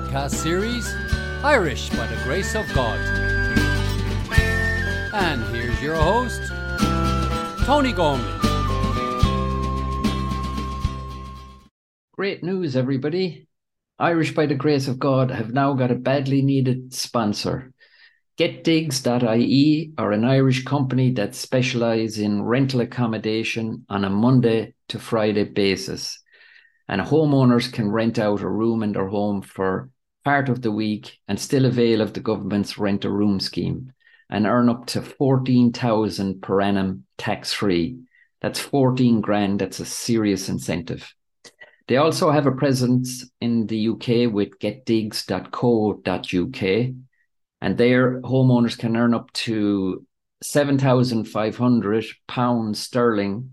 Podcast series Irish by the Grace of God. And here's your host, Tony Gormley. Great news, everybody. Irish by the Grace of God have now got a badly needed sponsor. GetDigs.ie are an Irish company that specialise in rental accommodation on a Monday to Friday basis. And homeowners can rent out a room in their home for part of the week and still avail of the government's rent a room scheme and earn up to 14,000 per annum tax free. That's 14 grand. That's a serious incentive. They also have a presence in the UK with getdigs.co.uk and there homeowners can earn up to 7,500 pounds sterling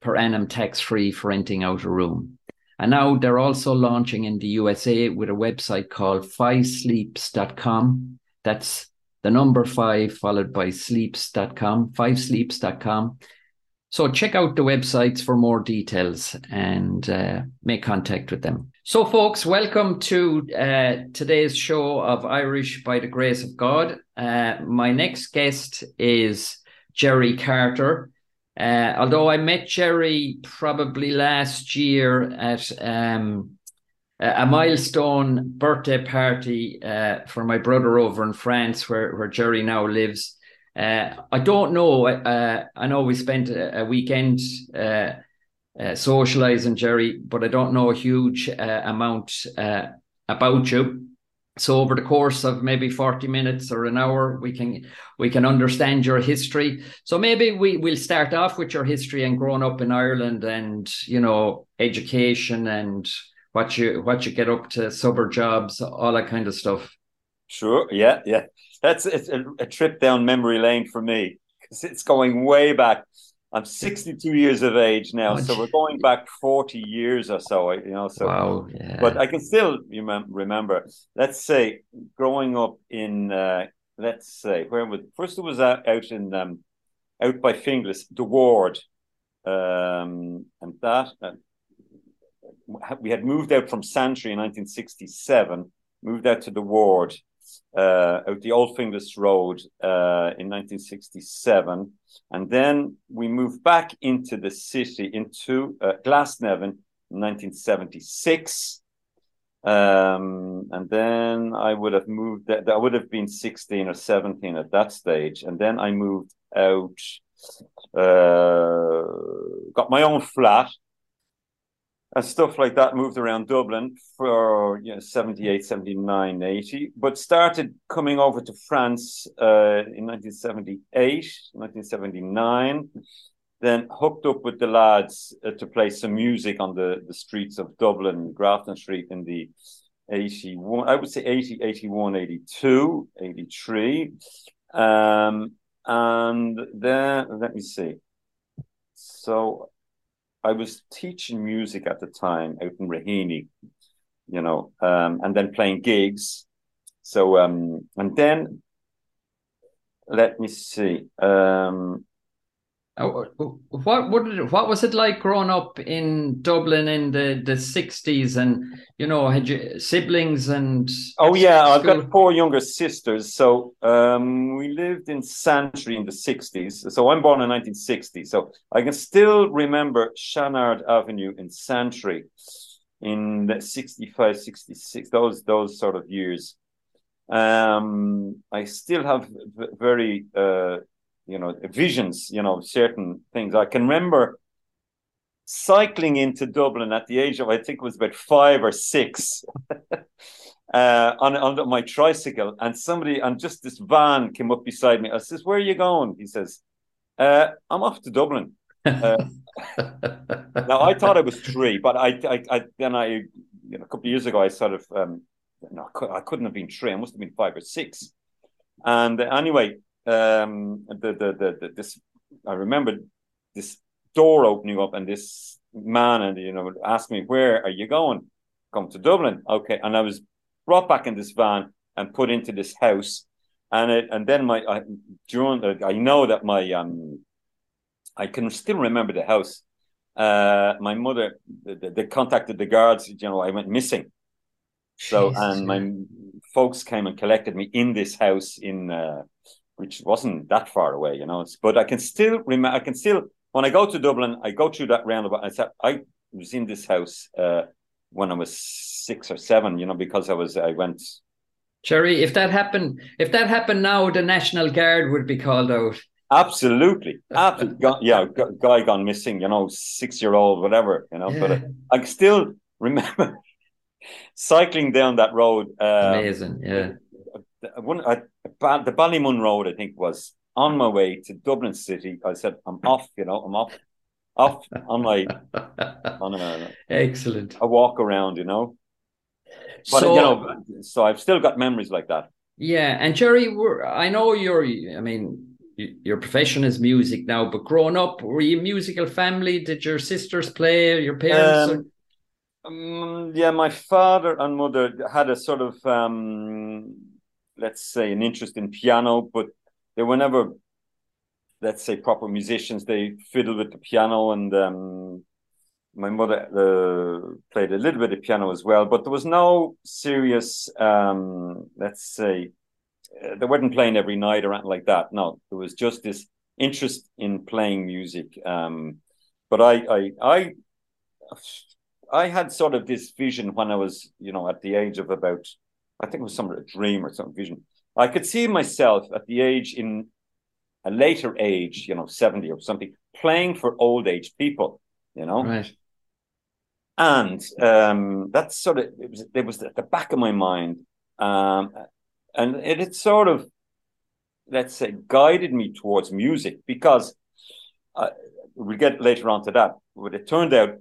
per annum tax free for renting out a room. And now they're also launching in the USA with a website called fivesleeps.com. That's the number five followed by sleeps.com, fivesleeps.com. So check out the websites for more details and uh, make contact with them. So, folks, welcome to uh, today's show of Irish by the Grace of God. Uh, my next guest is Gerry Carter. Uh, although I met Gerry probably last year at um, a milestone birthday party uh, for my brother over in France, where, where Gerry now lives. Uh, I don't know. Uh, I know we spent a, a weekend uh, uh, socializing, Gerry, but I don't know a huge uh, amount uh, about you. So over the course of maybe 40 minutes or an hour, we can we can understand your history. So maybe we will start off with your history and growing up in Ireland and you know education and what you what you get up to, summer jobs, all that kind of stuff. Sure. Yeah. Yeah. That's it's a, a trip down memory lane for me because it's going way back. I'm 62 years of age now, so we're going back 40 years or so. You know, so wow, yeah. but I can still remember. Let's say growing up in, uh, let's say where was first it was out, out in um, out by Finglas, the ward, um, and that uh, we had moved out from Santry in 1967, moved out to the ward uh, out the Old Finglas Road uh, in 1967. And then we moved back into the city, into uh, Glasnevin in 1976. Um, and then I would have moved, that, I would have been 16 or 17 at that stage. And then I moved out, uh, got my own flat and stuff like that moved around Dublin for you know 78 79 80 but started coming over to France uh, in 1978 1979 then hooked up with the lads uh, to play some music on the the streets of Dublin Grafton Street in the 81 I would say 80 81 82 83 um, and then let me see. So I was teaching music at the time out in Raheny, you know, um, and then playing gigs. So, um, and then let me see. Um, what what did, what was it like growing up in Dublin in the the sixties? And you know, had you siblings and? Oh yeah, school? I've got four younger sisters. So um, we lived in Santry in the sixties. So I'm born in 1960. So I can still remember Shanard Avenue in Santry in the 65, 66. Those those sort of years. Um, I still have very uh, you know visions you know certain things. I can remember cycling into dublin at the age of i think it was about five or six uh, on, on my tricycle and somebody and just this van came up beside me. I says where are you going? He says uh, i'm off to dublin. Uh, now i thought i was three but I, I, I then i you know a couple of years ago i sort of um no I couldn't have been three. I must have been five or six. And anyway um, the, the, the, the, this, I remember this door opening up and this man and you know asked me where are you going? Come to dublin. Okay. And i was brought back in this van and put into this house. And it and then my I, during i know that my um i can still remember the house. Uh my mother they, they contacted the guards you know i went missing. So Jesus, and my folks came and collected me in this house in uh, which wasn't that far away, you know. But I can still remember. I can still when I go to Dublin, I go through that roundabout. I said I was in this house uh, when I was six or seven, you know, because I was I went. Gerry, if that happened, if that happened now, the National Guard would be called out. Absolutely, absolutely. yeah, guy gone missing, you know, six year old, whatever, you know. Yeah. But uh, I still remember cycling down that road. Um, Amazing, yeah. One, I, the Ballymun Road, I think, was on my way to Dublin City. I said, "I'm off," you know, I'm off, off on my on a, Excellent. a walk around, you know. But so, you know, so I've still got memories like that. Yeah, and Gerry, we're, I know you're. I mean, your profession is music now, but growing up, were you a musical family? Did your sisters play? Your parents? Um, um, yeah, my father and mother had a sort of, um, let's say, an interest in piano, but they were never, let's say, proper musicians. They fiddled with the piano, and um, my mother uh, played a little bit of piano as well. But there was no serious, um, let's say, uh, they weren't playing every night or anything like that. No, there was just this interest in playing music. Um, but I, I, I. I had sort of this vision when I was, you know, at the age of about, I think it was some a dream or some vision. I could see myself at the age in a later age, you know, 70 or something, playing for old age people, you know. Right. And um, that's sort of, it was, it was at the back of my mind. Um, and it had sort of, let's say, guided me towards music because uh, we'll get later on to that. But it turned out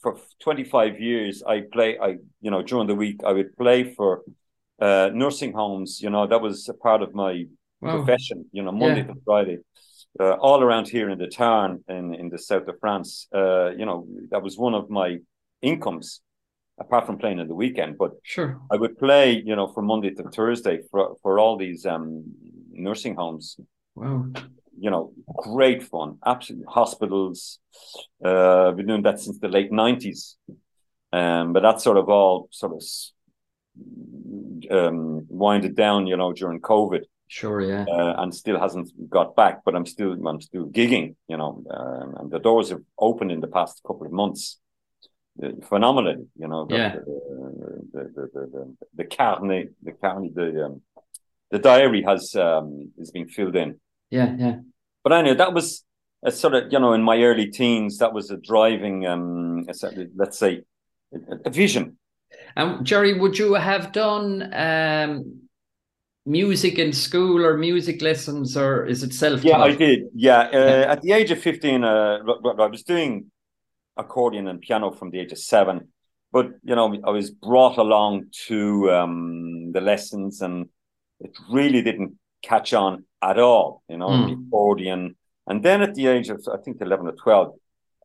for 25 years, I play, I, you know, during the week, I would play for uh, nursing homes. You know, that was a part of my Wow. profession, you know, Monday Yeah. to Friday, uh, all around here in the town in, in the south of France. Uh, you know, that was one of my incomes, apart from playing on the weekend. But Sure. I would play, you know, from Monday to Thursday for, for all these um, nursing homes Wow. you know, great fun. Absolutely, hospitals. Uh, been doing that since the late nineties, um, but that's sort of all sort of um, winded down, you know, during COVID, Sure. Yeah. uh, and still hasn't got back. But I'm still, I'm still gigging, you know, um, and the doors have opened in the past couple of months. Uh, phenomenally, you know. The, Yeah. The, the, the, the, the, the carnet, the carnet, the um, the diary has um, is being filled in. Yeah. Yeah. But anyway, that was a sort of, you know, in my early teens, that was a driving, um, a let's say, a, a vision. And Gerry, would you have done um, music in school or music lessons, or is it self? Yeah, I did. Yeah. Uh, Yeah. At the age of 15, uh, I was doing accordion and piano from the age of seven. But, you know, I was brought along to um, the lessons and it really didn't catch on at all, you know, Mm. the accordion. And then at the age of, I think, 11 or 12,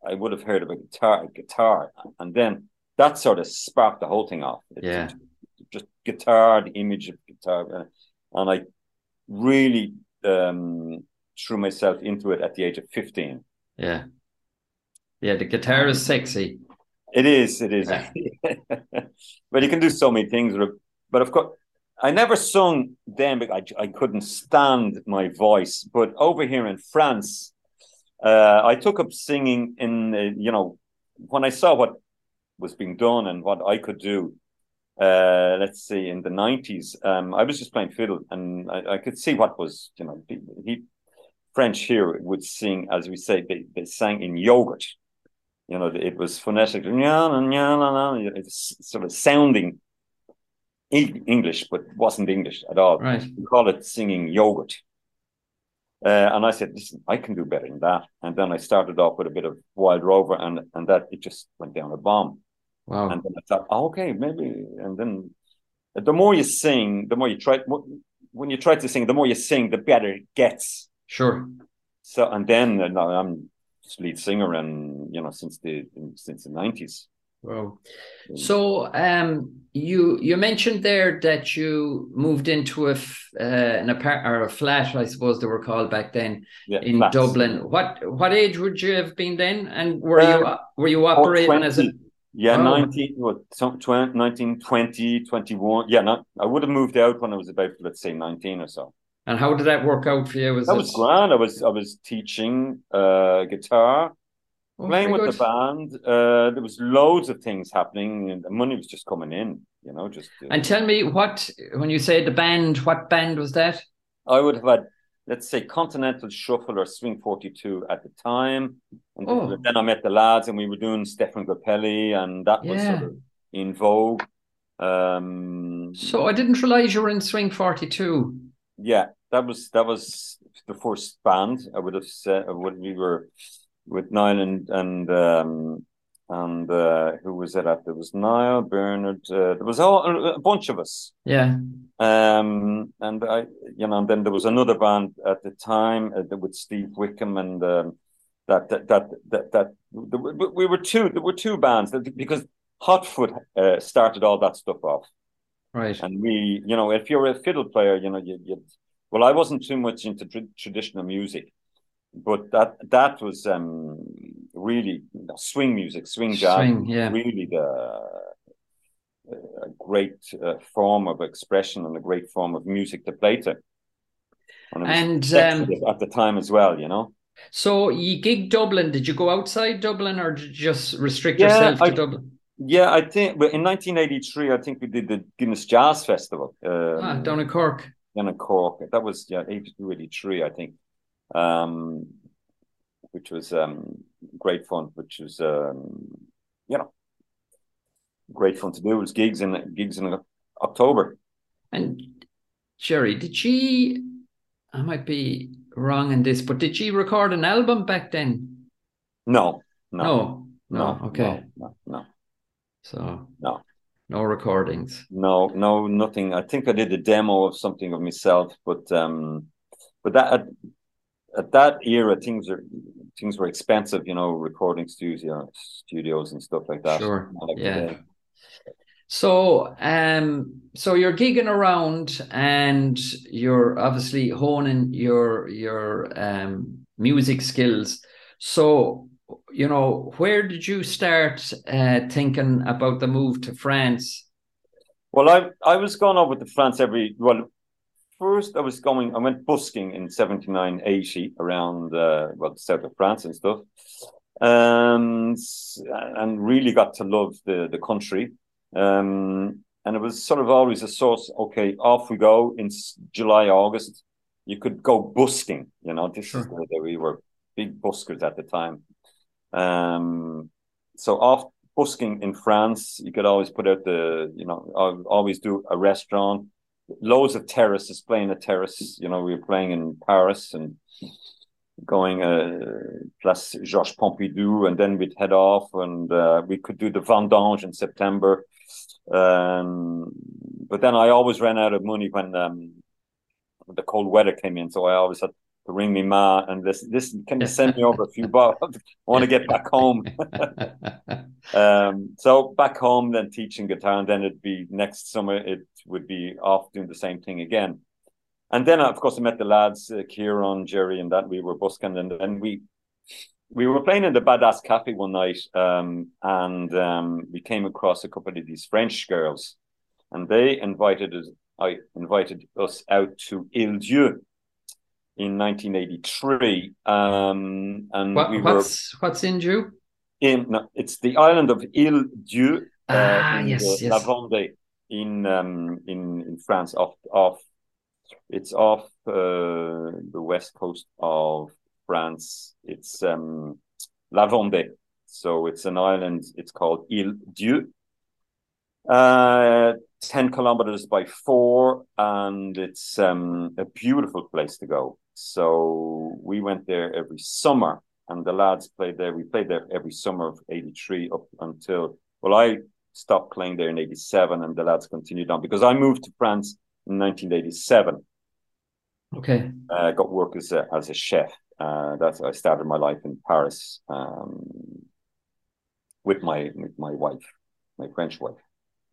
I would have heard about guitar, guitar. And then that sort of sparked the whole thing off. It- Yeah. Just guitar, the image of guitar. uh, And I really um, threw myself into it at the age of 15. Yeah. Yeah. The guitar is sexy. It is, it is. but you can do so many things. with it. But of course, I never sung then because I, I couldn't stand my voice. But over here in France, uh, I took up singing in, uh, you know, when I saw what was being done and what I could do, uh, let's see, in the 90s, um, I was just playing fiddle and I, I could see what was, you know, he, French here would sing, as we say, they, they sang in yogurt. You know, it was phonetic, it's sort of sounding English, but wasn't English at all. Right. We call it singing yogurt. Uh, and I said, listen, I can do better than that. And then I started off with a bit of Wild Rover, and and that it just went down a bomb. Wow. And then I thought, oh, okay, maybe. And then the more you sing, the more you try. When you try to sing, the more you sing, the better it gets. Sure. So and then uh, I'm lead singer, and you know since the since the nineties. Wow. So um, you you mentioned there that you moved into a f- uh, an apart or a flat, I suppose they were called back then Yeah, in flats. Dublin. What what age would you have been then? And were you Um, were you operating as a 20. Yeah, Wow. 19, what, some, 20, 19, 20, 21. Yeah, not, I would have moved out when I was about, let's say, 19 or so. And how did that work out for you? Was That it was grand. I was I was teaching uh, guitar, Oh, playing with good. the band. Uh, there was loads of things happening, and the money was just coming in. You know, just uh, And tell me what when you say the band, what band was that? I would have had, let's say, Continental Shuffle or Swing Forty Two at the time, and Oh. then I met the lads, and we were doing Stéphane Grappelli, and that was Yeah. sort of in vogue. Um, So I didn't realize you were in Swing Forty Two. yeah, that was that was the first band. I would have said when we were with Niall and and um, and uh, who was it at? There was Niall, Bernard. Uh, there was all a bunch of us. Yeah. Um, and I, you know, and then there was another band at the time uh, with Steve Wickham and um, that that that that, that we we were two. There were two bands that, because Hotfoot uh, started all that stuff off. Right. And we, you know, if you're a fiddle player, you know, you, you well, I wasn't too much into tr- traditional music, but that that was um, really swing music, swing jazz, Swing, yeah. really the a great uh, form of expression and a great form of music to play to. And, And um, at the time as well, you know. so you gig Dublin. Did you go outside Dublin or did you just restrict Yeah, yourself to I- Dublin? Yeah, I think, but in 1983, I think we did the Guinness Jazz Festival. Um, Ah, down in Cork. Down in Cork. That was yeah, 82, 83, I think. Um, which was um great fun, which was um you know great fun to do. It was gigs in gigs in October. And Gerry, did she? I might be wrong in this, but did she record an album back then? No, no, No. No. okay. no, no, So No. no recordings. no, no, nothing. I think I did a demo of something of myself, but um, but that at, at that era, things are things were expensive, you know, recording studio studios and stuff like that. Sure. Like Yeah. today. So, um, so you're gigging around and you're obviously honing your your um music skills. So, you know, where did you start uh, thinking about the move to France? Well, I I was going over to France every well. First, I was going. I went busking in 79, 80 around uh, well the south of France and stuff, and and really got to love the the country. Um, and it was sort of always a source. Okay, off we go in July, August. You could go busking. You know, this Sure. is the, we were big buskers at the time. Um, so off busking in France, you could always put out the, you know, always do a restaurant, loads of terraces, playing a terrace. You know, we were playing in Paris and going uh, Place Georges Pompidou, and then we'd head off, and uh, we could do the Vendange in September. Um, but then I always ran out of money when um, the cold weather came in, so I always had ring me ma and this this can you send me over a few bucks? I want to get back home. Um, so back home, then teaching guitar, and then it'd be next summer. It would be off doing the same thing again. And then, of course, I met the lads, uh, Kieran, Jerry, and that we were busking, and then we we were playing in the Badass Cafe one night, um, and um, we came across a couple of these French girls, and they invited us. I invited us out to Île d'Yeu in 1983, um, and what, we were what's what's in you? in no, it's the island of Île d'Yeu uh, Ah, in yes, the yes. La Vendée in um, in in France off off it's off uh, the west coast of France it's um, La Vendée so it's an island it's called Île d'Yeu uh 10 kilometers by 4 and it's um, a beautiful place to go so we went there every summer and the lads played there. We played there every summer of '83 up until well, I stopped playing there in '87, and the lads continued on because I moved to France in 1987. Okay. I uh, got work as a as a chef. Uh, that's I started my life in Paris um, with my with my wife, my French wife.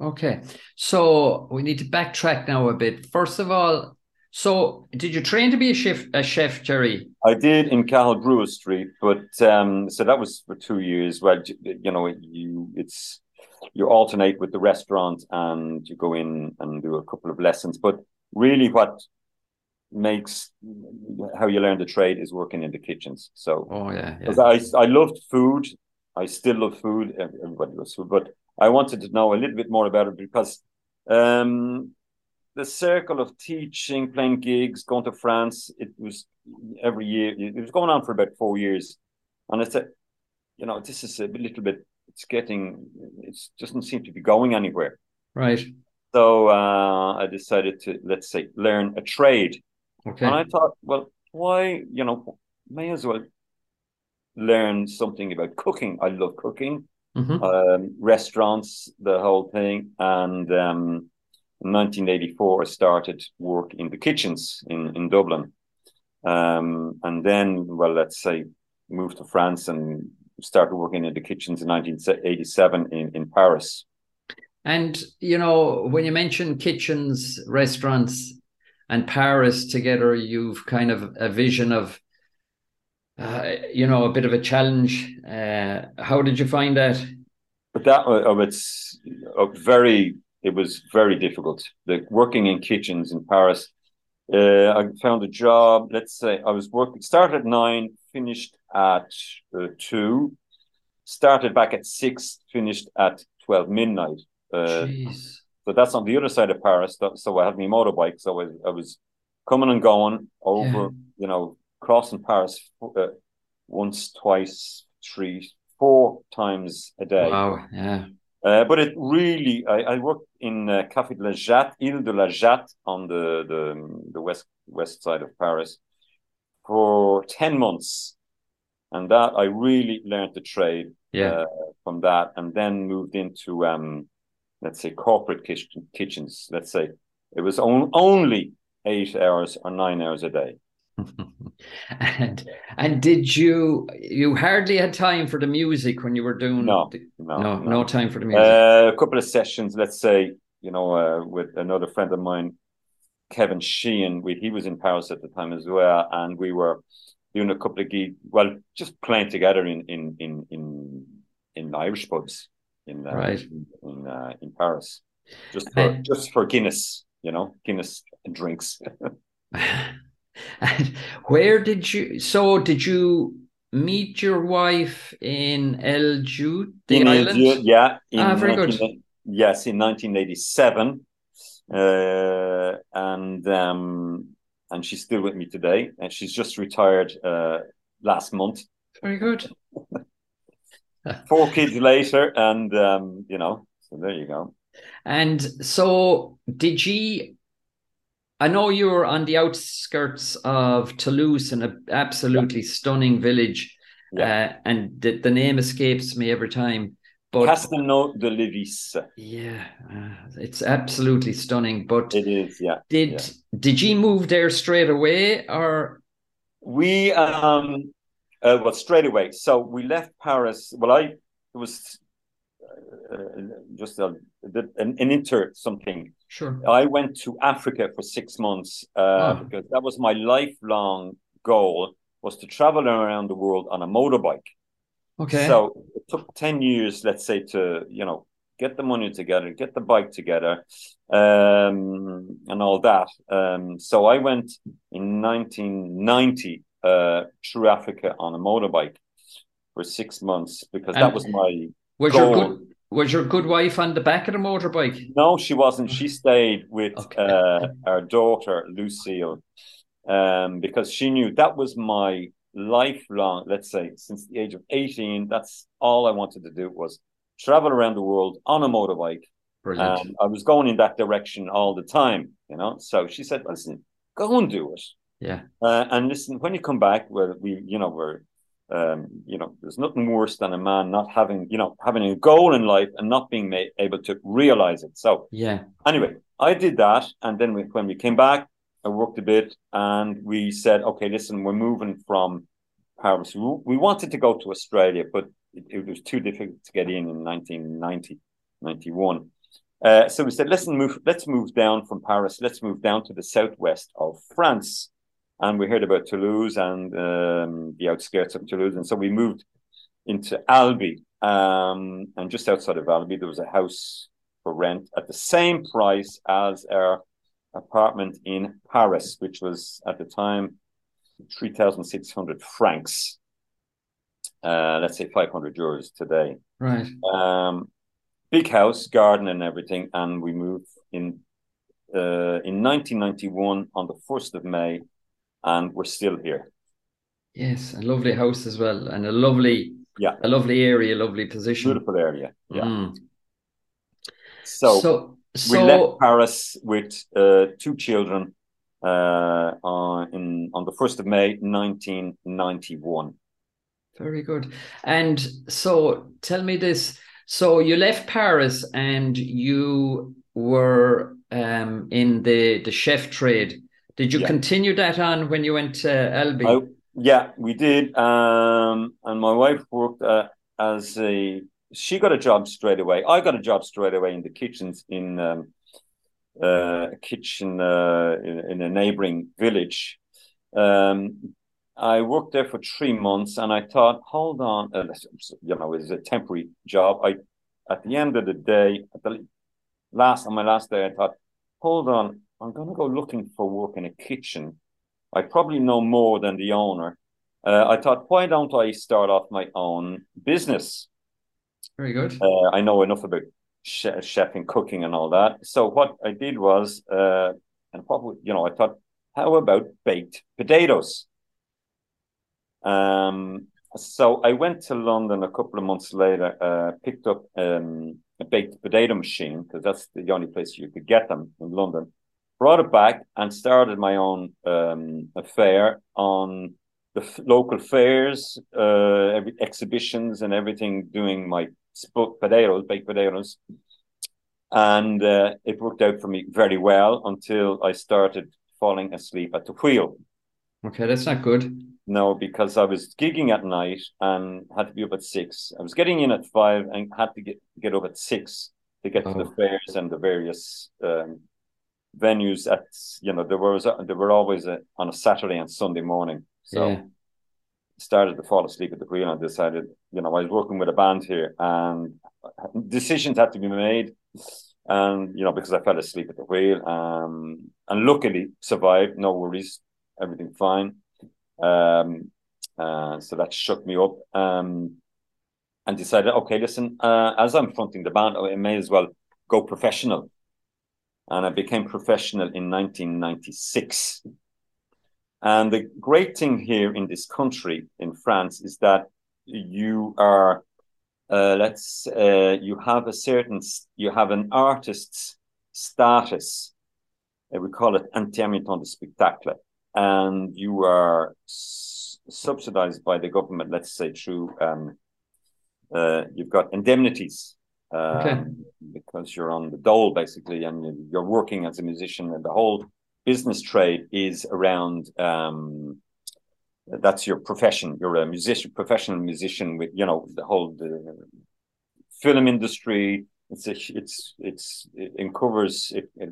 Okay. So we need to backtrack now a bit. First of all, so did you train to be a chef, a chef, Gerry? I did in Cathal Brugha Street, but um, so that was for two years. Well, you know, you it's you alternate with the restaurant and you go in and do a couple of lessons. But really, what makes how you learn the trade is working in the kitchens. So, oh yeah, yeah. I I loved food. I still love food. Everybody loves food, but I wanted to know a little bit more about it because um, the circle of teaching, playing gigs, going to France, it was every year. It was going on for about four years, and I said, you know, this is a little bit. It's getting. It doesn't seem to be going anywhere. Right. So uh, I decided to let's say learn a trade. Okay. And I thought, well, why? You know, may as well learn something about cooking. I love cooking. Mm-hmm. Um, restaurants, the whole thing, and um, in 1984, I started work in the kitchens in, in Dublin. Um, and then, well, let's say, moved to France and started working in the kitchens in 1987 in, in Paris. And, you know, when you mention kitchens, restaurants, and Paris together, you've kind of a vision of, uh, you know, a bit of a challenge. Uh, how did you find that? But that, uh, it's a very it was very difficult. The working in kitchens in Paris, uh, I found a job. Let's say I was working, started at nine, finished at uh, two, started back at six, finished at twelve midnight. Uh, so that's on the other side of Paris. So I had my motorbike. So I, I was coming and going over, yeah. you know, crossing Paris uh, once, twice, three, four times a day. Wow. Yeah. Uh, but it really, I, I worked in uh, Café de la Jatte, Ile de la Jatte, on the, the, the west west side of Paris, for ten months, and that I really learned the trade. Yeah. Uh, from that, and then moved into um, let's say corporate kitchen, kitchens. Let's say it was on, only eight hours or nine hours a day. and and did you you hardly had time for the music when you were doing no the, no, no, no. no time for the music? Uh, a couple of sessions let's say you know uh, with another friend of mine Kevin Sheehan we, he was in Paris at the time as well and we were doing a couple of gigs well just playing together in in in in, in Irish pubs in uh, right. in in, uh, in Paris just for just for Guinness you know Guinness drinks And where did you? So did you meet your wife in Île d'Yeu, the in island? Île d'Yeu, yeah. ah, very 19, good. Yes, in 1987, uh, and um, and she's still with me today, and she's just retired uh, last month. Very good. Four kids later, and um, you know, so there you go. And so, did you I know you're on the outskirts of Toulouse in an absolutely yeah. stunning village. Yeah. Uh, and the, the name escapes me every time. But Castelnau de Lévis. Yeah, uh, it's absolutely stunning. But it is, yeah. Did yeah. did you move there straight away, or we um uh, well straight away? So we left Paris. Well, I it was uh, just a, an, an inter something Sure. I went to Africa for six months uh, oh. because that was my lifelong goal was to travel around the world on a motorbike. Okay. So it took 10 years, let's say, to, you know, get the money together, get the bike together, um, and all that. Um, so I went in 1990 uh, through Africa on a motorbike for six months because and that was my was goal. Your good, was your good wife on the back of the motorbike? No, she wasn't. She stayed with okay. uh, our daughter Lucille um, because she knew that was my lifelong. Let's say since the age of eighteen, that's all I wanted to do was travel around the world on a motorbike. Um, I was going in that direction all the time, you know. So she said, "Listen, go and do it." Yeah. Uh, and listen, when you come back, well, we, you know, we're um, you know, there's nothing worse than a man not having, you know, having a goal in life and not being made, able to realize it. So, yeah. Anyway, I did that, and then we, when we came back, I worked a bit, and we said, okay, listen, we're moving from Paris. We, we wanted to go to Australia, but it, it, was too difficult to get in in 1990, 91. Uh, so we said, listen, move, let's move down from Paris. Let's move down to the southwest of France and we heard about Toulouse and um, the outskirts of Toulouse, and so we moved into Albi. Um, and just outside of Albi, there was a house for rent at the same price as our apartment in Paris, which was at the time 3,600 francs. Uh, let's say 500 euros today. Right. Um, big house, garden, and everything. And we moved in uh, in 1991 on the 1st of May, and we're still here. Yes, a lovely house as well, and a lovely, yeah, a lovely area, lovely position. Beautiful area. Yeah. Mm. So, so, we left Paris with uh, two children uh, on in on the first of May, nineteen ninety one. very good. And so, tell me this: so you left Paris, and you were um, in the the chef trade. Did you Yeah. continue that on when you went to Albi? I- Yeah, we did. Um, and my wife worked uh, as a. She got a job straight away. I got a job straight away in the kitchens in um, uh, a kitchen uh, in, in a neighboring village. Um, I worked there for three months, and I thought, hold on, uh, you know, it's a temporary job. I, at the end of the day, at the last on my last day, I thought, hold on, I'm going to go looking for work in a kitchen. I probably know more than the owner. Uh, I thought, why don't I start off my own business? Very good. Uh, I know enough about che- chefing, cooking, and all that. So what I did was, uh, and what you know, I thought, how about baked potatoes? Um, so I went to London a couple of months later, uh, picked up um, a baked potato machine because that's the only place you could get them in London. Brought it back and started my own um, affair on the f- local fairs, uh, every, exhibitions, and everything. Doing my sp- potatoes, baked potatoes, and uh, it worked out for me very well until I started falling asleep at the wheel. Okay, that's not good. No, because I was gigging at night and had to be up at six. I was getting in at five and had to get get up at six to get to the Oh. fairs and the various um, venues. At you know, there was there were always a, on a Saturday and Sunday morning. So Yeah. started to fall asleep at the wheel and decided, you know, I was working with a band here and decisions had to be made. And, you know, because I fell asleep at the wheel, um, and luckily survived, no worries, everything fine. Um, uh, so that shook me up. Um, and decided, okay, listen, uh, as I'm fronting the band, I may as well go professional. And I became professional in 1996. And the great thing here in this country, in France, is that you are, uh, let's, uh, you have a certain, you have an artist's status. Uh, we call it intermittent de spectacle. And you are s- subsidized by the government, let's say through, um, uh, you've got indemnities. Um, Okay. Because you're on the dole basically, and you're working as a musician, and the whole business trade is around um that's your profession you're a musician professional musician with you know the whole the film industry it's a, it's it's it uncovers it, it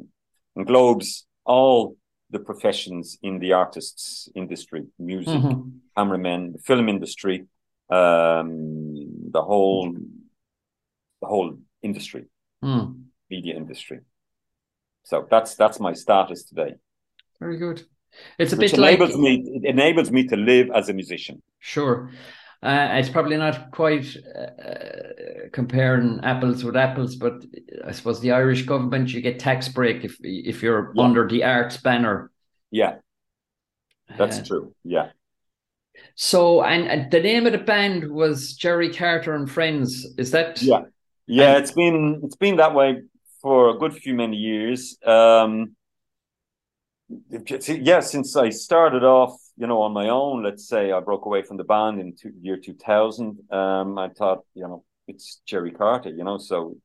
englobes all the professions in the artists industry music Mhm. cameramen the film industry um the whole the whole industry Mm. media industry so that's that's my status today Very good. It's a which bit like enables me it enables me to live as a musician. Sure. Uh, it's probably not quite uh, comparing apples with apples, but I suppose the Irish government you get tax break if if you're Yeah. under the arts banner. Yeah, that's Uh, true. Yeah, So, and, and the name of the band was Gerry Carter and Friends. Is that? yeah, yeah. And- It's been it's been that way for a good few many years. Um, yeah, since I started off, you know, on my own. Let's say I broke away from the band in two, year two thousand. Um, I thought, you know, it's Gerry Carter. You know, so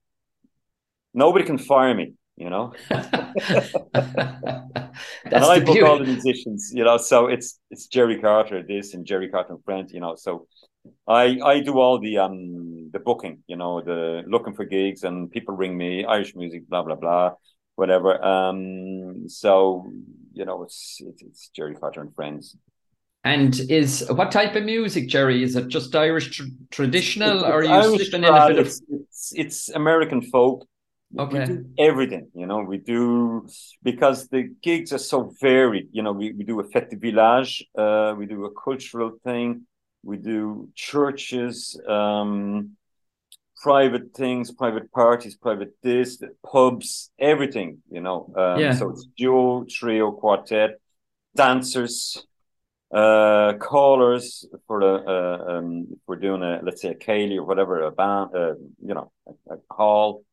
nobody can fire me. You know, That's and I book all the musicians, you know. So it's it's Gerry Carter this and Gerry Carter and friend, you know. So I I do all the um the booking, you know, the looking for gigs and people ring me Irish music, blah blah blah, whatever. Um, so you know, it's it's, it's Gerry Carter and friends. And is what type of music, Gerry? Is it just Irish tr- traditional, It's or are you Irish slipping in a bit of? it's, it's, it's American folk. We Okay. do everything, you know, we do because the gigs are so varied. You know, we, we do a fête de village, uh, we do a cultural thing, we do churches, um, private things, private parties, private this, pubs, everything, you know. Um, Yeah. So it's duo, trio, quartet, dancers, uh, callers for the uh, um, if we're doing a let's say a céilí or whatever a band, uh, you know, a, a hall.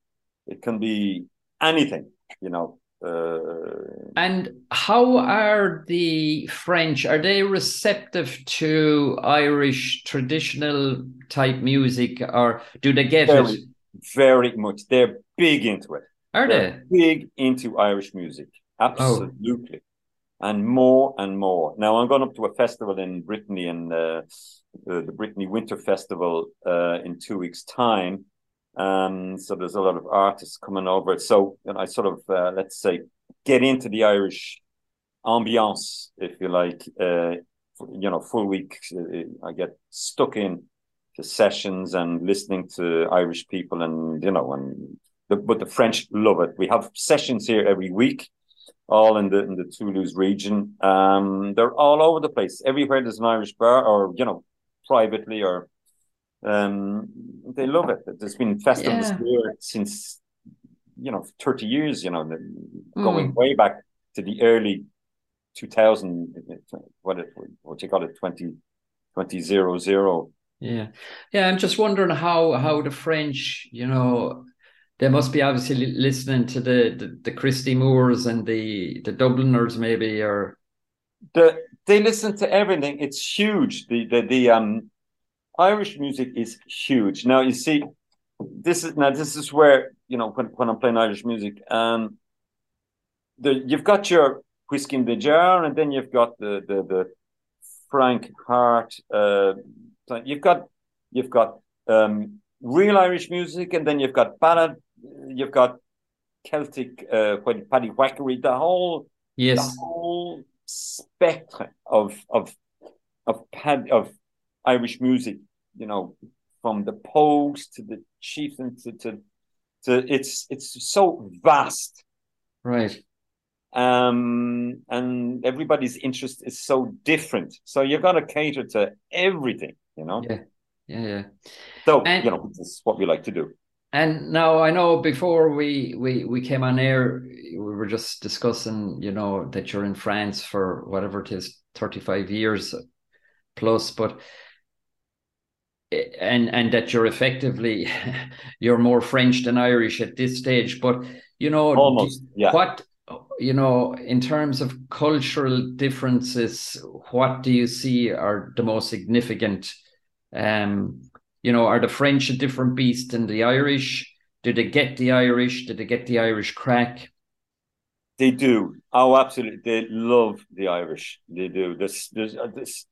It can be anything, you know. Uh, And how are the French? Are they receptive to Irish traditional type music, or do they get it? very, very much. They're big into it. Are they? They're big into Irish music. Absolutely. And more and more. Now I'm going up to a festival in Brittany and uh, the, the Brittany Winter Festival uh, in two weeks' time. Um, so there's a lot of artists coming over. So and I sort of uh, let's say get into the Irish ambiance, if you like. Uh, you know, full week. Uh, I get stuck in to sessions and listening to Irish people, and you know, and the, but the French love it. We have sessions here every week, all in the in the Toulouse region. Um, they're all over the place. Everywhere there's an Irish bar, or you know, privately, or um, they love it. There's been festivals Yeah. here since you know thirty years. You know, going Mm. way back to the early 2000 what it what you call it 20 2000 Yeah, yeah. I'm just wondering how how the French, you know, they must be obviously listening to the the, the Christy Moores and the the Dubliners, maybe, or the they listen to everything. It's huge. The the the um Irish music is huge. Now you see, this is now this is where you know when, when I'm playing Irish music, um, the you've got your whiskey in the jar, and then you've got the the the Frank Harte. Uh, you've got you've got um real Irish music, and then you've got ballad. You've got Celtic, uh, Paddy Whackery. The whole yes, the whole spectrum of of of pad of Irish music, you know, from the Pogues to the Chieftains to, to to it's it's so vast. right. Um and everybody's interest is so different. So you've got to cater to everything, you know. Yeah, yeah, yeah. So And- you know, this is what we like to do. And now I know before we, we we came on air, we were just discussing, you know, that you're in France for whatever it is, 35 years plus, but and and that you're effectively you're more French than Irish at this stage. But you know, Almost, yeah. what you know in terms of cultural differences, what do you see are the most significant? Um, you know, are the French a different beast than the Irish? Did they get the Irish? Did they get the Irish crack? They do. Oh, absolutely. They love the Irish. They do. This, there's uh, this,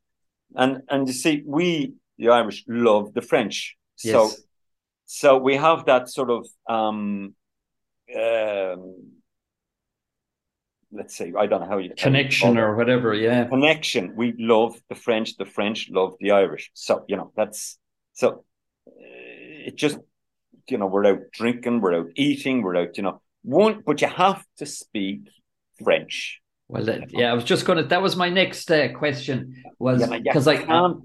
and and you see, we the Irish love the French. So Yes. so we have that sort of um, um let's say I don't know how you Connection or whatever, yeah. connection. We love the French. The French love the Irish. So you know that's so uh, it just you know we're out drinking, we're out eating, we're out you know one, but you have to speak French. Well, that, yeah, I was just gonna. That was my next uh, question. Was Yeah, because I can't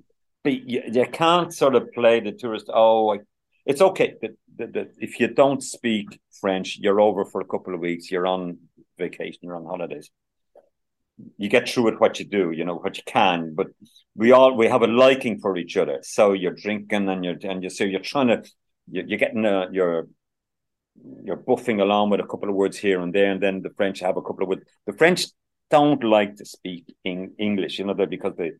you, you can't sort of play the tourist. Oh, I, it's okay that, that, if you don't speak French, you're over for a couple of weeks. You're on vacation. You're on holidays. You get through it what you do, you know what you can. But we all we have a liking for each other. So you're drinking and you're and you so you're trying to you're, you're getting uh, a, you're you're buffing along with a couple of words here and there, and then the French have a couple of words. The French don't like to speak in English, you know, because they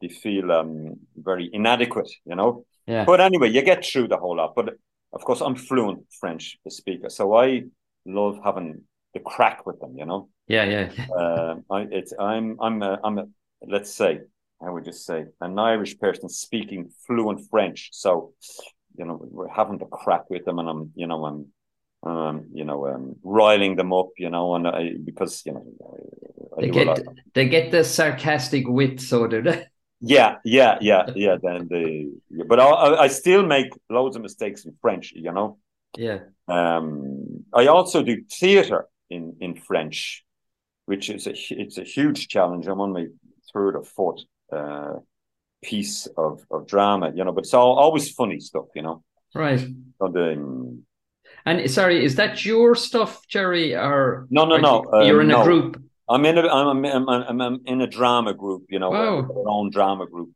they feel um very inadequate, you know. yeah. But anyway, you get through the whole lot. But of course, I'm fluent French speaker, so I love having the crack with them, you know. Yeah, yeah, yeah. Uh, I it's I'm I'm a, I'm a, let's say I would just say an Irish person speaking fluent French. So you know we're having the crack with them, and I'm you know I'm um you know um riling them up, you know, and I because you know I They get they get the sarcastic wit, so do they? Yeah, yeah, yeah, yeah. Then the but I, I still make loads of mistakes in French. You know. Yeah. Um, I also do theatre in in French, which is a it's a huge challenge. I'm on my third or fourth uh, piece of of drama, you know, but it's all, always funny stuff, you know. Right. So the, and sorry, is that your stuff, Gerry? Or no, no, no. You, you're um, in no. a group. I'm in a I'm, I'm, I'm, I'm in a drama group, you know, Wow. our own drama group.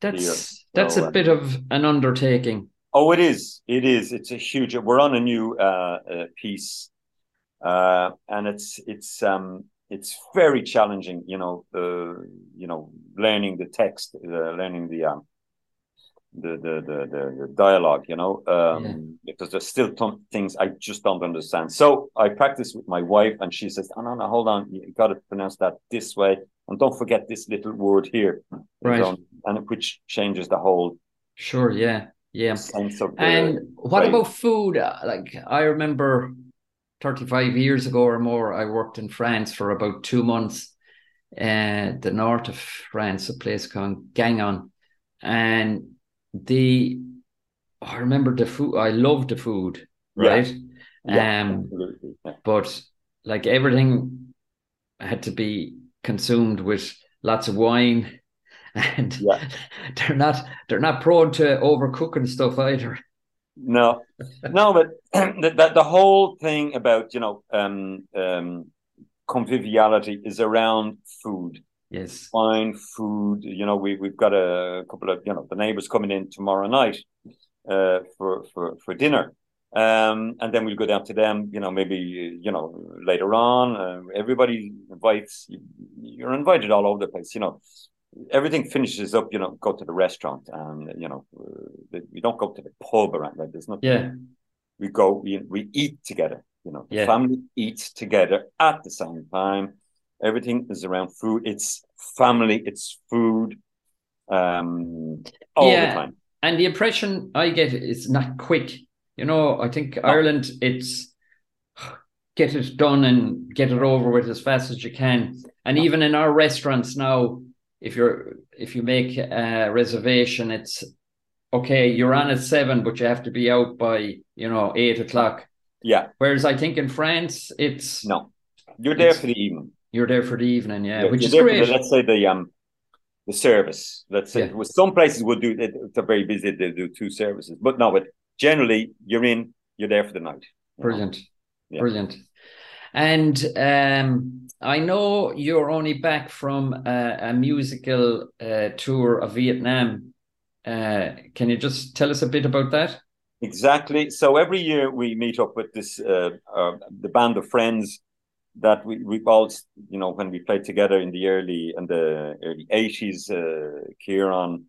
That's here. that's So, a uh, bit of an undertaking. Oh, it is. It is. It's a huge. We're on a new uh, uh, piece, uh, and it's it's um it's very challenging. You know, uh, you know, learning the text, uh, learning the um the the the the, dialogue. You know, um, Yeah. because there's still some things I just don't understand. So I practice with my wife, and she says, "Oh no, no, hold on, you got to pronounce that this way, and don't forget this little word here." Right. and which changes the whole Sure. Yeah. Yeah. sense of. And what about food? Uh, Like I remember 35 years ago or more, I worked in France for about two months, uh, the north of France, a place called Gangon. And the I remember the food, I loved the food, right? Yeah, Um. Yeah. but like everything had to be consumed with lots of wine and Yeah. they're not they're not prone to overcooking stuff either No, no, but the, the the whole thing about you know um, um, conviviality is around food, yes fine food. You know, we we've got a couple of you know the neighbors coming in tomorrow night uh, for for for dinner. Um, and then we'll go down to them, you know, maybe, you know, later on, uh, everybody invites, you, you're invited all over the place, you know, everything finishes up, you know, go to the restaurant and, you know, uh, we don't go to the pub around. anything. There's nothing. yeah We go, we, we eat together, you know, the Yeah. family eats together at the same time. Everything is around food. It's family, it's food, um, all Yeah. the time. and the impression i get is not quick you know i think ireland it's get it done and get it over with as fast as you can and Yeah. even in our restaurants now if you're if you make a reservation it's okay you're on at seven but you have to be out by you know eight o'clock Yeah, Whereas I think in France, it's no, you're there for the evening. You're there for the evening, yeah, You're- which is great. the- let's say the um the service. Let's say Yeah. some places will do they- they're very busy. They do two services, but no. But generally, you're in. You're there for the night. Brilliant, Yeah. brilliant. And um, I know you're only back from a, a musical uh, tour of Vietnam. Uh, can you just tell us a bit about that? Exactly. So every year we meet up with this uh, uh, the band of friends that we all you know when we played together in the early in the early eighties. Uh, Kieran,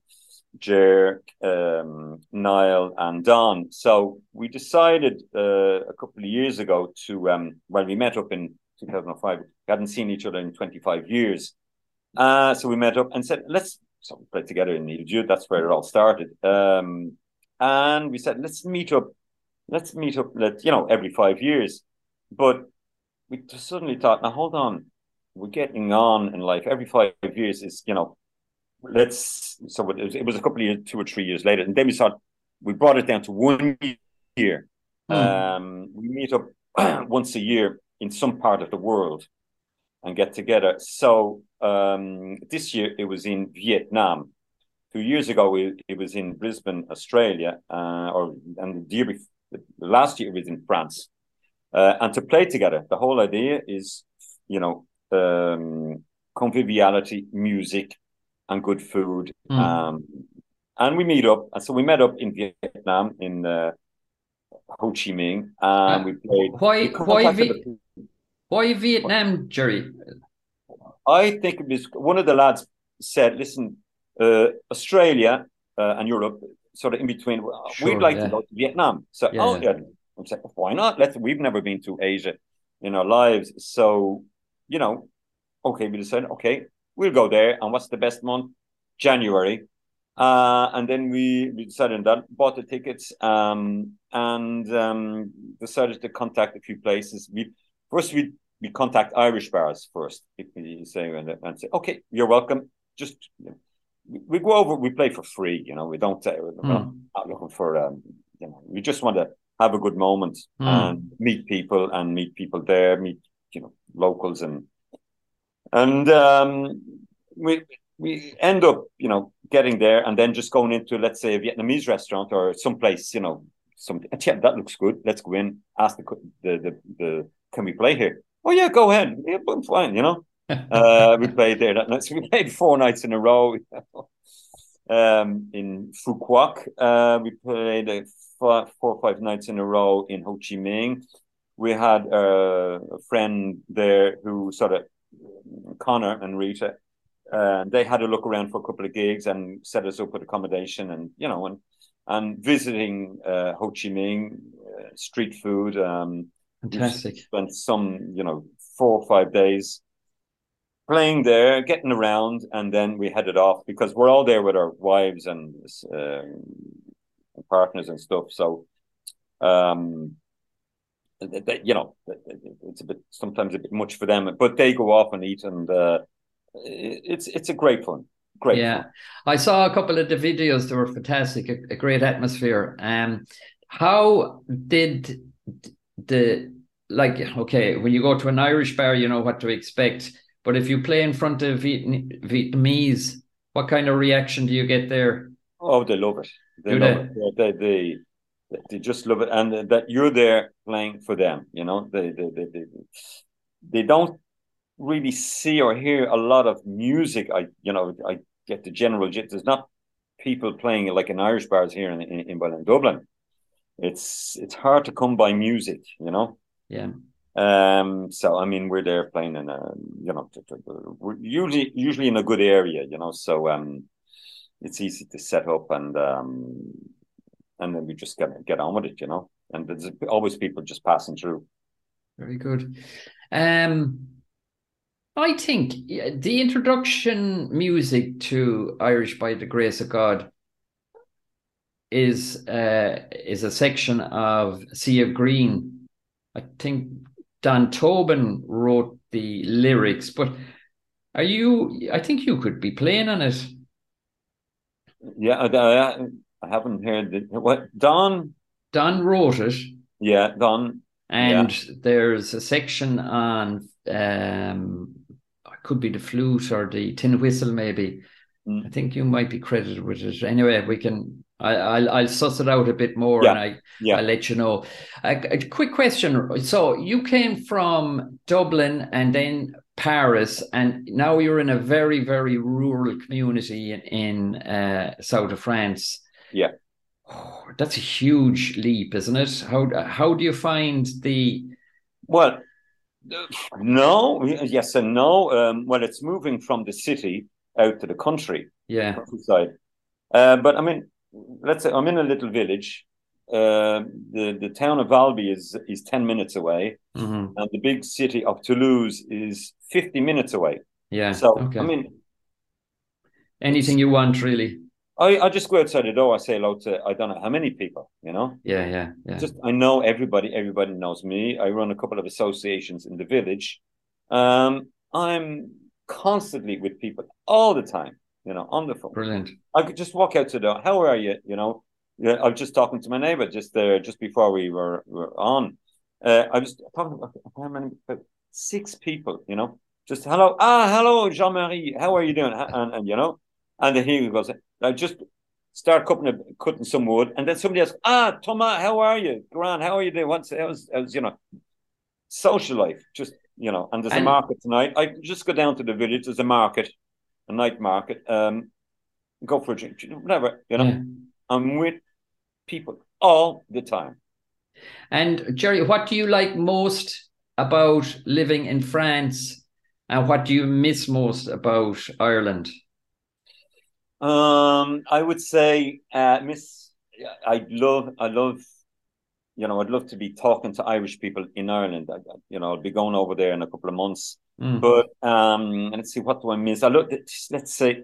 Jer, um, Niall, and Don. So we decided uh, a couple of years ago to um, well we met up in 2005. We hadn't seen each other in 25 years. Uh, so we met up and said, let's so we played together in Neil Jude. That's where it all started. Um, and we said, let's meet up. Let's meet up. Let you know every five years. But we just suddenly thought, now hold on, we're getting on in life. Every five years is you know, let's. So it was, it was a couple of years, two or three years later, and then we thought we brought it down to one year. Hmm. Um, we meet up once a year in some part of the world and get together. So um, this year it was in Vietnam. Two years ago it, it was in Brisbane, Australia, uh, or and the year before, last year it was in France. Uh, and to play together, the whole idea is, you know, um, conviviality, music, and good food. Mm. Um, and we meet up. And so we met up in Vietnam in uh, Ho Chi Minh, and we played. Why, we why, Vi- why Vietnam, Gerry? I think it was one of the lads said, "Listen, uh, Australia uh, and Europe, sort of in between. Sure, we'd like yeah. to go to Vietnam." So, Yeah, oh yeah. I'm saying, why not? Let's. We've never been to Asia in our lives, so you know, okay, we decided, okay, we'll go there. And what's the best month? January. Uh, and then we, we decided that, bought the tickets, um, and um, decided to contact a few places. We first we we contact Irish bars first. You say and, and say, okay, you're welcome. Just we go over, we play for free. You know, we don't. Uh, we're not, Mm. not looking for. Um, you know, we just want to have a good moment Mm. and meet people and meet people there, meet you know locals and and um, we we end up you know getting there and then just going into let's say a Vietnamese restaurant or someplace you know some yeah that looks good. Let's go in ask the the the, the can we play here? Oh yeah go ahead. Yeah I'm fine you know? Uh, we played there that night. So we played four nights in a row um, in Phu Quoc uh, we played uh, four, or five nights in a row in Ho Chi Minh we had uh, a friend there who sort of Connor and Rita uh, they had a look around for a couple of gigs and set us up with accommodation and you know and and visiting uh, Ho Chi Minh uh, street food um Fantastic. spent some you know four or five days playing there getting around and then we headed off because we're all there with our wives and uh, partners and stuff so um that, you know it's a bit sometimes a bit much for them but they go off and eat and uh it's it's a great fun great yeah, fun. I saw a couple of the videos. They were fantastic. A, a great atmosphere. Um, how did the like? Okay, when you go to an Irish bar, you know what to expect. But if you play in front of Vietnamese, what kind of reaction do you get there? Oh, they love it. They Do love it. They, they they they just love it, and that you're there playing for them. You know, they they they they, they don't really see or hear a lot of music. I you know I get the general gist. There's not people playing like in Irish bars here in in, in, in Dublin. It's it's hard to come by music. You know. Yeah, Um, so I mean, we're there playing in a, you know, t- t- we're usually usually in a good area, you know. So um, it's easy to set up and um, and then we just get get on with it, you know. And there's always people just passing through. very good. Um, I think the introduction music to Irish by the Grace of God is uh, is a section of Sea of Green. I think Dan Tobin wrote the lyrics, but are you? I think you could be playing on it. Yeah, I, I, haven't heard the, what Don. Don wrote it, Yeah, Don. and there's a section on um, it could be the flute or the tin whistle, maybe. Mm. I think you might be credited with it. Anyway, we can. I, I'll I'll suss it out a bit more, Yeah, and I Yeah, I'll let you know. A, a quick question. So you came from Dublin and then Paris, and now you're in a very, very rural community in, in uh, south of France. Yeah. Oh, that's a huge leap, isn't it? How how do you find the Well, no, yes and no. Um, well, it's moving from the city out to the country. yeah countryside. Uh, but I mean, let's say I'm in a little village. Uh, the the town of Albi is is ten minutes away, mhm, and the big city of Toulouse is fifty minutes away. yeah? So okay. I mean, anything you want, really? I, I just go outside the door. I say hello to I don't know how many people. You know, Yeah, yeah, yeah. just I know everybody. Everybody knows me. I run a couple of associations in the village. Um, I'm constantly with people all the time. You know, on the phone. Brilliant. I could just walk out to the door. How are you? You know, yeah, I was just talking to my neighbor just there, just before we were, were on. Uh, I was talking about how many, about six people, you know, just hello, ah, hello, Jean Marie, how are you doing? And, and you know, and then he goes, I just start cutting a, cutting some wood, and then somebody else, ah, Thomas, how are you? Grant, how are you doing? What's how's, how's you know, social life, just you know, and there's a market tonight. I just go down to the village. There's a market, a night market. Um, go for a drink, whatever, you know. Yeah. I'm with people all the time. And Gerry, what do you like most about living in France, and what do you miss most about Ireland? Um, I would say, uh, Miss, I love, I love, you know, I'd love to be talking to Irish people in Ireland. I, you know, I'll be going over there in a couple of months. Mm. But um, let's see, what do I miss? I look, let's say,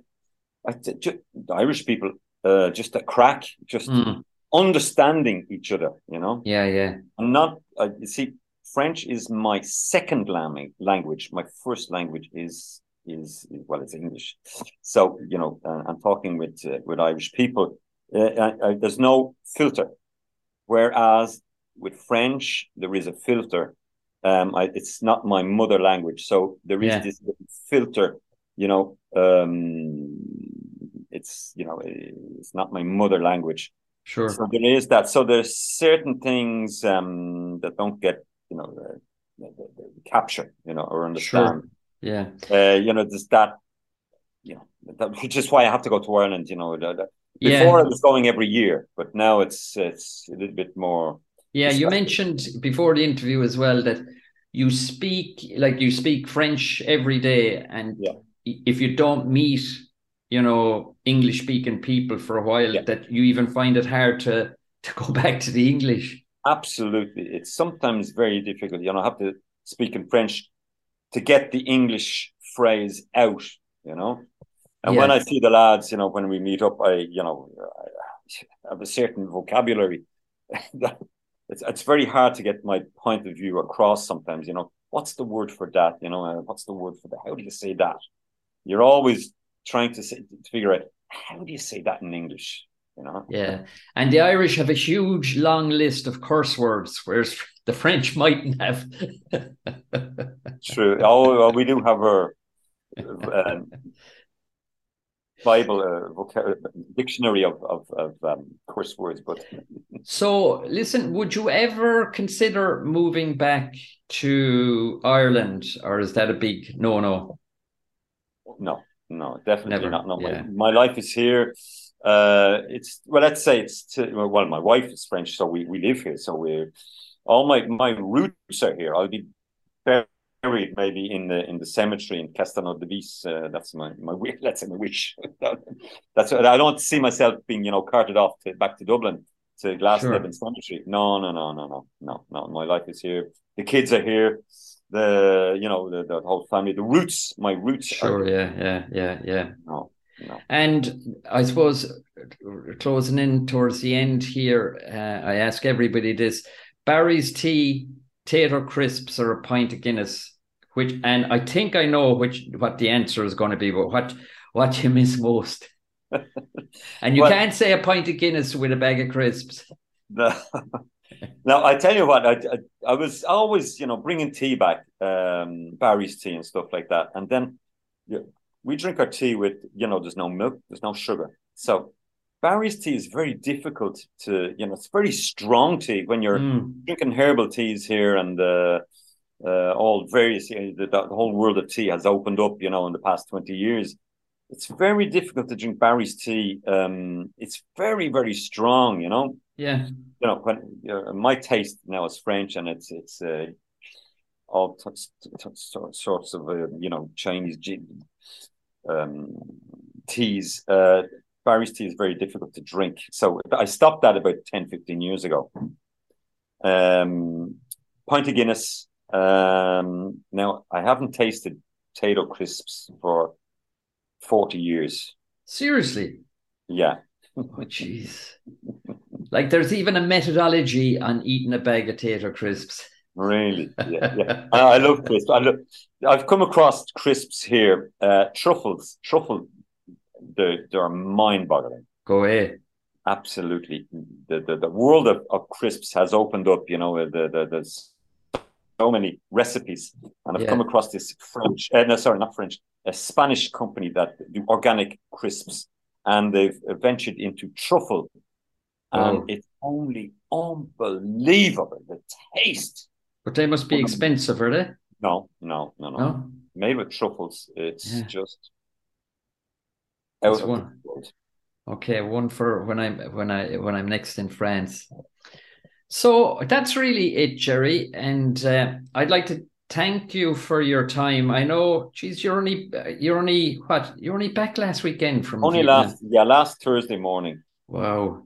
I, ju- the Irish people, uh, just a crack, just Mm. understanding each other. You know, Yeah, yeah, I'm not. Uh, you see, French is my second language. My first language is is well, it's English. So you know, uh, I'm talking with uh, with Irish people. Uh, there's no filter, whereas with French there is a filter. Um, I, it's not my mother language, so there is yeah. this filter. You know, um, it's you know, it's not my mother language. Sure. So there is that. So there's certain things um, that don't get you know the, the, the capture you know or understand. Sure. Yeah. Uh, you know, there's that. You know, that, which is why I have to go to Ireland. You know, before yeah. I was going every year, but now it's it's a little bit more. Yeah, you mentioned before the interview as well that you speak like you speak French every day, and yeah. if you don't meet, you know, English speaking people for a while, yeah. that you even find it hard to to go back to the English. Absolutely, it's sometimes very difficult. You know, I have to speak in French to get the English phrase out. You know, and yeah. when I see the lads, you know, when we meet up, I, you know, I have a certain vocabulary. it's it's very hard to get my point of view across sometimes. You know, what's the word for that? You know, uh, what's the word for that? How do you say that? You're always trying to, say, to figure out how do you say that in English. You know? Yeah, and the Irish have a huge long list of curse words, whereas the French mightn't have. True. Oh, well, we do have our. Um, Bible uh, dictionary of of, of um, curse words. But so, listen, would you ever consider moving back to Ireland, or is that a big no no? No, no, definitely Never. not. No, yeah. my, my life is here. Uh, it's well, let's say it's to, well, my wife is French, so we we live here, so we're all my my roots are here. I'll be buried maybe in the in the cemetery in Castelnau de Lévis. Uh, that's my my wish. That's my wish. that's what, I don't see myself being you know carted off to, back to Dublin to Glasnevin sure. Cemetery. No, no, no, no, no, no, no. My life is here. The kids are here. The you know the, the whole family. The roots. My roots. Sure. Are, yeah. Yeah. Yeah. Yeah. No. No. And I suppose closing in towards the end here, uh, I ask everybody this: Barry's tea, Tayto crisps, or a pint of Guinness? Which and I think I know which what the answer is going to be, but what what you miss most? and you well, can't say a pint of Guinness with a bag of crisps. No, no. I tell you what, I, I, I was always you know bringing tea back, um, Barry's tea and stuff like that, and then you we drink our tea with you know there's no milk, there's no sugar, so Barry's tea is very difficult to you know it's very strong tea when you're mm. drinking herbal teas here and. Uh, uh, all various you know, the, the, whole world of tea has opened up you know in the past 20 years it's very difficult to drink barry's tea um, it's very very strong you know yeah you know when uh, my taste now is french and it's it's uh, all t- t- t- sorts of uh, you know chinese um, teas uh, barry's tea is very difficult to drink so i stopped that about 10 15 years ago um pint of guinness um, now I haven't tasted Tayto crisps for forty years. Seriously? Yeah. oh jeez. like there's even a methodology on eating a bag of Tayto crisps. Really? Yeah, yeah. I love crisps. I love. I've come across crisps here. Uh, truffles, truffle. They're, they're mind-boggling. Go ahead. Absolutely. The, the the world of, of crisps has opened up. You know the the the so many recipes, and I've yeah. come across this French, uh, no, sorry, not French, a Spanish company that do organic crisps, and they've ventured into truffle, and oh. it's only unbelievable the taste. But they must be expensive, are they? No, no, no, no. no? Made with truffles, it's yeah. just out one. Okay, one for when I'm when I when I'm next in France. So that's really it, Gerry. And uh, I'd like to thank you for your time. I know, geez, you're only you're only what you're only back last weekend from only Vietnam. last yeah last Thursday morning. Wow,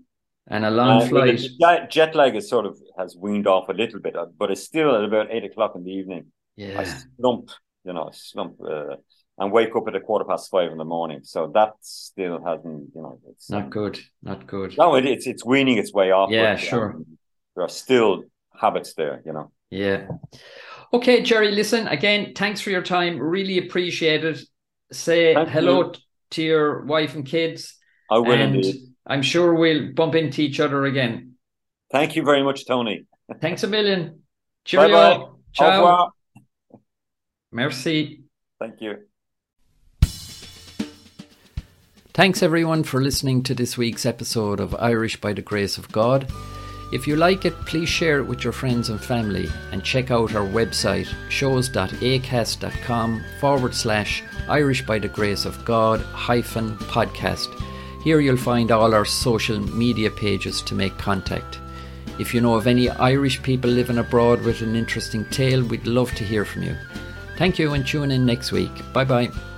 and a long uh, flight. jet lag is sort of has weaned off a little bit, uh, but it's still at about eight o'clock in the evening. Yeah, I slump, you know, slump. Uh, and wake up at a quarter past five in the morning. So that still hasn't, you know, it's not um, good, not good. No, it, it's it's weaning its way off. Yeah, sure. Um, there are still habits there, you know. Yeah. Okay, Gerry, listen, again, thanks for your time. Really appreciate it. say Thank hello you. to your wife and kids. I will and indeed. I'm sure we'll bump into each other again. Thank you very much, Tony. Thanks a million. Bye Cheerio. bye. Au Ciao. Merci. Thank you. Thanks everyone for listening to this week's episode of Irish by the Grace of God. If you like it, please share it with your friends and family and check out our website shows.acast.com forward slash Irish by the Grace of God hyphen podcast. Here you'll find all our social media pages to make contact. If you know of any Irish people living abroad with an interesting tale, we'd love to hear from you. Thank you and tune in next week. Bye bye.